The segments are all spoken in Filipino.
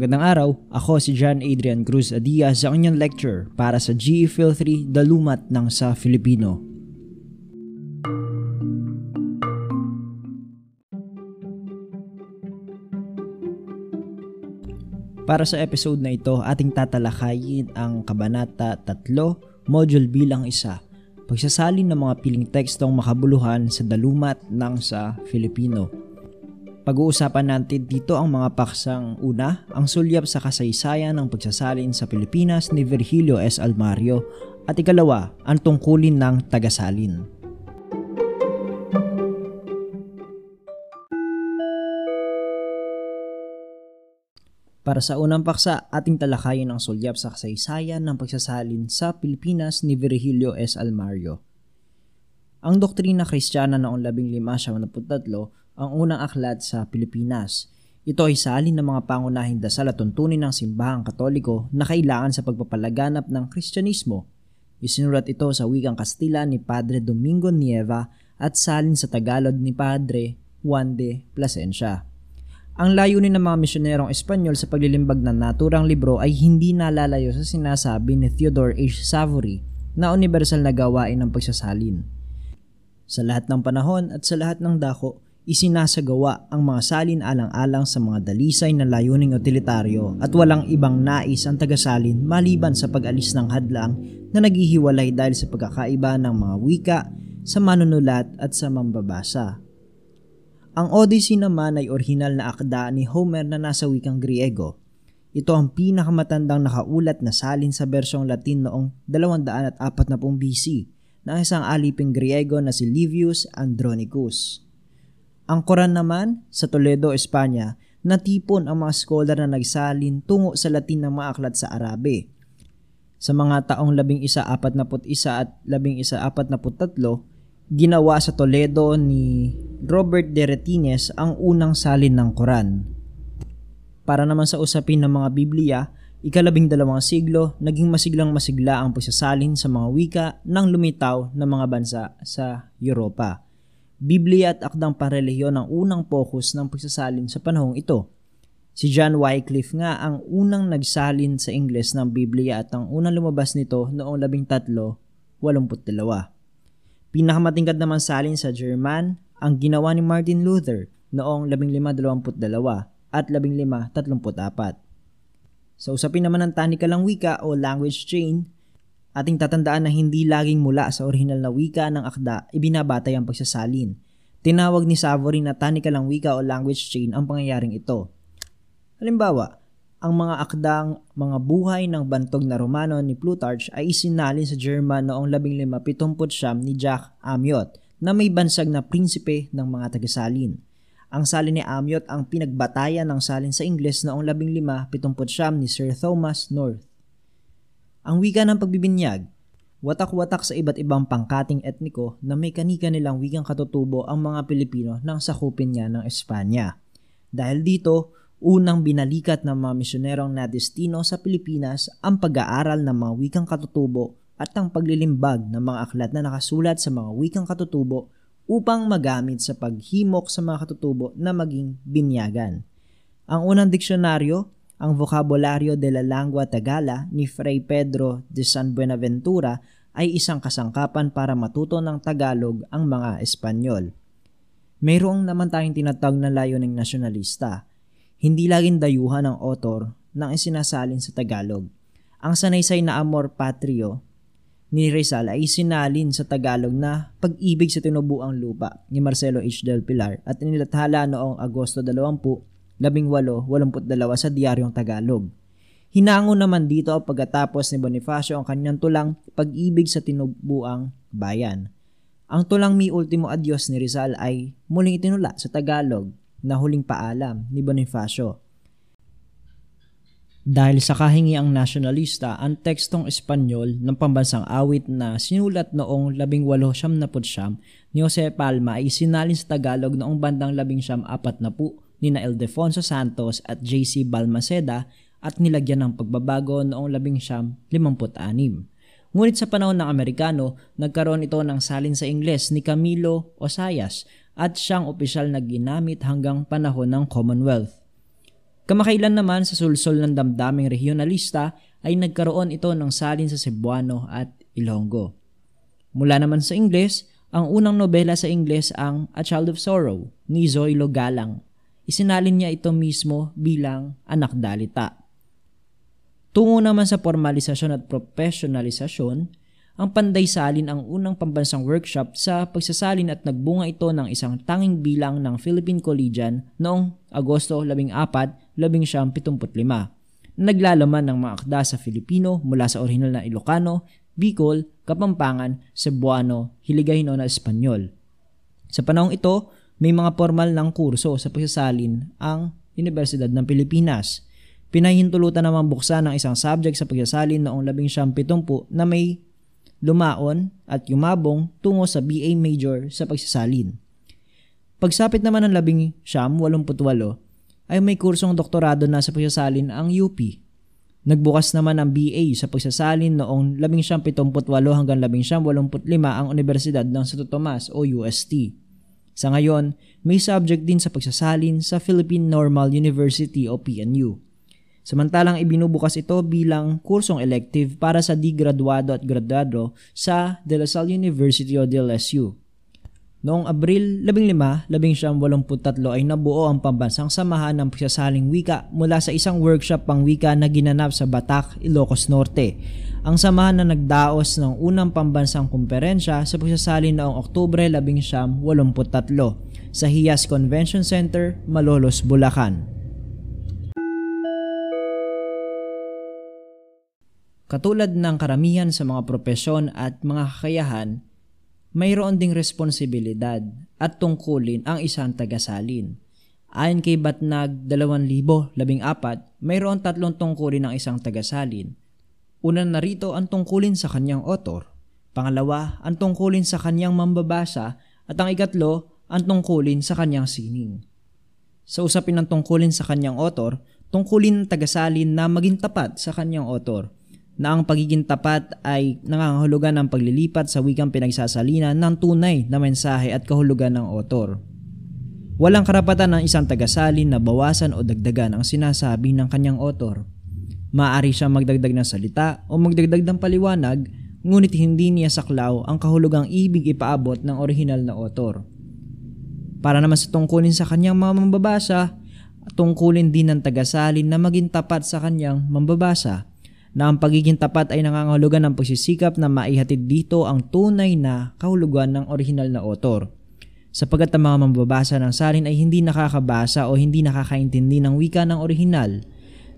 Magandang araw, ako si John Adrian Cruz Adia sa kanyang lecture para sa GE Phil 3 Dalumat ng sa Filipino. Para sa episode na ito, ating tatalakayin ang Kabanata 3, Module bilang isa, pagsasalin ng mga piling tekstong makabuluhan sa dalumat ng sa Filipino. Pag-uusapan natin dito ang mga paksang una, ang sulyap sa kasaysayan ng pagsasalin sa Pilipinas ni Virgilio S. Almario at ikalawa, ang tungkulin ng tagasalin. Para sa unang paksa, ating talakayin ang sulyap sa kasaysayan ng pagsasalin sa Pilipinas ni Virgilio S. Almario. Ang doktrina kristyana noong 1573 ang unang aklat sa Pilipinas. Ito ay salin ng mga pangunahing dasal at tuntunin ng simbahang katoliko na kailangan sa pagpapalaganap ng Kristyanismo. Isinulat ito sa wikang Kastila ni Padre Domingo Nieva at salin sa Tagalog ni Padre Juan de Plasencia. Ang layunin ng mga misyonerong Espanyol sa paglilimbag ng naturang libro ay hindi nalalayo sa sinasabi ni Theodore H. Savory na universal na gawain ng pagsasalin. Sa lahat ng panahon at sa lahat ng dako, isinasagawa ang mga salin alang-alang sa mga dalisay na layuning utilitaryo at walang ibang nais ang tagasalin maliban sa pag-alis ng hadlang na naghihiwalay dahil sa pagkakaiba ng mga wika sa manunulat at sa mambabasa. Ang Odyssey naman ay orihinal na akda ni Homer na nasa wikang Griego. Ito ang pinakamatandang nakaulat na salin sa bersyong Latin noong 240 BC ng isang aliping Griego na si Livius Andronicus. Ang Quran naman, sa Toledo, Espanya, natipon ang mga scholar na nagsalin tungo sa Latin ng mga aklat sa Arabe. Sa mga taong 1141 at 1143, ginawa sa Toledo ni Robert de Retines ang unang salin ng Quran. Para naman sa usapin ng mga Biblia, ikalabing dalawang siglo, naging masiglang masigla ang pagsasalin sa mga wika ng lumitaw na mga bansa sa Europa. Biblia at akdang parelihiyon ang unang focus ng pagsasalin sa panahong ito. Si John Wycliffe nga ang unang nagsalin sa Ingles ng Biblia at ang unang lumabas nito noong 1382. Pinakamatingkad naman salin sa German ang ginawa ni Martin Luther noong 1522 at 1534. Sa usapin naman ng tanikalang wika o language chain, Ating tatandaan na hindi laging mula sa orihinal na wika ng akda ibinabatay ang pagsasalin. Tinawag ni Savory na tanikalang wika o language chain ang pangyayaring ito. Halimbawa, ang mga akdang mga buhay ng bantog na Romano ni Plutarch ay isinalin sa German noong 1579 ni Jack Amiot na may bansag na prinsipe ng mga tagasalin. Ang salin ni Amiot ang pinagbatayan ng salin sa Ingles noong 1579 ni Sir Thomas North. Ang wika ng pagbibinyag, watak-watak sa iba't ibang pangkating etniko na may kanika nilang wikang katutubo ang mga Pilipino nang sakupin niya ng Espanya. Dahil dito, unang binalikat ng mga misyonerong na destino sa Pilipinas ang pag-aaral ng mga wikang katutubo at ang paglilimbag ng mga aklat na nakasulat sa mga wikang katutubo upang magamit sa paghimok sa mga katutubo na maging binyagan. Ang unang diksyonaryo ang Vocabulario de la Lengua Tagala ni Fray Pedro de San Buenaventura ay isang kasangkapan para matuto ng Tagalog ang mga Espanyol. Mayroong naman tayong tinatawag na layuning nasyonalista. Hindi laging dayuhan ng author ng isinasalin sa Tagalog. Ang sanaysay na amor patrio ni Rizal ay sinalin sa Tagalog na pag-ibig sa tinubuang lupa ni Marcelo H. Del Pilar at inilathala noong Agosto 20 1882 sa Diaryong Tagalog. Hinango naman dito pagkatapos ni Bonifacio ang kanyang tulang pag-ibig sa tinubuang bayan. Ang tulang mi ultimo adios ni Rizal ay muling itinula sa Tagalog na huling paalam ni Bonifacio. Dahil sa kahingi ang nasyonalista, ang tekstong Espanyol ng pambansang awit na sinulat noong 1879 ni Jose Palma ay sinalin sa Tagalog noong bandang 1940 ni na Ildefonso Santos at JC Balmaceda at nilagyan ng pagbabago noong 1956. Ngunit sa panahon ng Amerikano, nagkaroon ito ng salin sa Ingles ni Camilo Osayas at siyang opisyal na ginamit hanggang panahon ng Commonwealth. Kamakailan naman sa sulsol ng damdaming regionalista ay nagkaroon ito ng salin sa Cebuano at Ilonggo. Mula naman sa Ingles, ang unang nobela sa Ingles ang A Child of Sorrow ni Zoilo Galang. Isinalin niya ito mismo bilang anak dalita. Tungo naman sa formalisasyon at professionalisasyon, ang panday salin ang unang pambansang workshop sa pagsasalin at nagbunga ito ng isang tanging bilang ng Philippine Collegian noong Agosto 14, 1975. Naglalaman ng mga akda sa Filipino mula sa orihinal na Ilocano, Bicol, Kapampangan, Cebuano, Hiligayno na Espanyol. Sa panahong ito, may mga formal ng kurso sa pagsasalin ang Universidad ng Pilipinas. Pinahintulutan naman buksan ng isang subject sa pagsasalin noong 1970 na may lumaon at yumabong tungo sa BA Major sa pagsasalin. Pagsapit naman ng labing siyam, 88, ay may kursong doktorado na sa pagsasalin ang UP. Nagbukas naman ang BA sa pagsasalin noong 1978 hanggang 1985 ang Universidad ng Santo Tomas o UST. Sa ngayon, may subject din sa pagsasalin sa Philippine Normal University o PNU. Samantalang ibinubukas ito bilang kursong elective para sa di-graduado at graduado sa De La Salle University o DLSU. Noong Abril 15, 1983 ay nabuo ang pambansang samahan ng pagsasaling wika mula sa isang workshop pang wika na ginanap sa Batak, Ilocos Norte. Ang samahan na nagdaos ng unang pambansang kumperensya sa pagsasalin noong Oktubre 1983 sa Hiyas Convention Center, Malolos, Bulacan. Katulad ng karamihan sa mga propesyon at mga kakayahan, mayroon ding responsibilidad at tungkulin ang isang tagasalin. Ayon kay Batnag 2014, mayroon tatlong tungkulin ng isang tagasalin. Una na rito ang tungkulin sa kanyang author. Pangalawa, ang tungkulin sa kanyang mambabasa. At ang ikatlo, ang tungkulin sa kanyang sining. Sa usapin ng tungkulin sa kanyang author, tungkulin ng tagasalin na maging tapat sa kanyang author na ang pagiging tapat ay nangangahulugan ng paglilipat sa wikang pinagsasalina ng tunay na mensahe at kahulugan ng otor. Walang karapatan ng isang tagasalin na bawasan o dagdagan ang sinasabi ng kanyang otor. Maaari siyang magdagdag ng salita o magdagdag ng paliwanag, ngunit hindi niya saklaw ang kahulugang ibig ipaabot ng orihinal na otor. Para naman sa tungkulin sa kanyang mga mambabasa, tungkulin din ng tagasalin na maging tapat sa kanyang mambabasa na ang pagiging tapat ay nangangahulugan ng pagsisikap na maihatid dito ang tunay na kahulugan ng orihinal na otor. Sapagat ang mga mambabasa ng salin ay hindi nakakabasa o hindi nakakaintindi ng wika ng orihinal,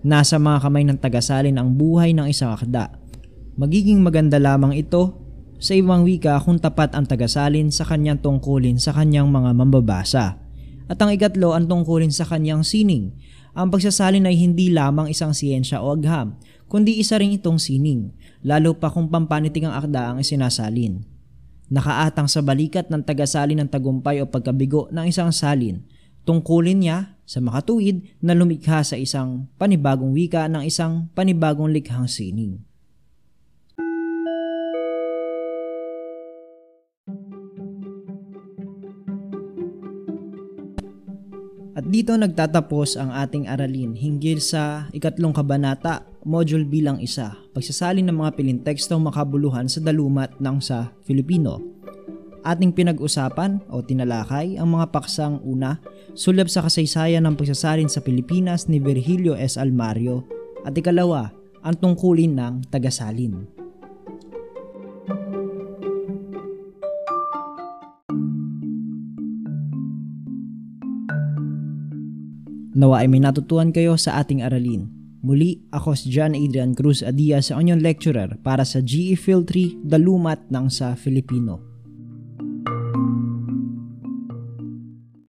nasa mga kamay ng tagasalin ang buhay ng isang akda. Magiging maganda lamang ito sa ibang wika kung tapat ang tagasalin sa kanyang tungkulin sa kanyang mga mambabasa. At ang ikatlo ang tungkulin sa kanyang sining. Ang pagsasalin ay hindi lamang isang siyensya o agham, kundi isa rin itong sining, lalo pa kung pampanitig ang akda ang isinasalin. Nakaatang sa balikat ng tagasalin ng tagumpay o pagkabigo ng isang salin, tungkulin niya sa makatuwid na lumikha sa isang panibagong wika ng isang panibagong likhang sining. Dito nagtatapos ang ating aralin hinggil sa ikatlong kabanata, module bilang isa, pagsasalin ng mga pilintekstong makabuluhan sa dalumat ng sa Filipino. Ating pinag-usapan o tinalakay ang mga paksang una, sulab sa kasaysayan ng pagsasalin sa Pilipinas ni Virgilio S. Almario at ikalawa, ang tungkulin ng tagasalin. Nawa ay may natutuhan kayo sa ating aralin. Muli, ako si John Adrian Cruz Adia sa inyong lecturer para sa GE Field 3 Dalumat ng sa Filipino.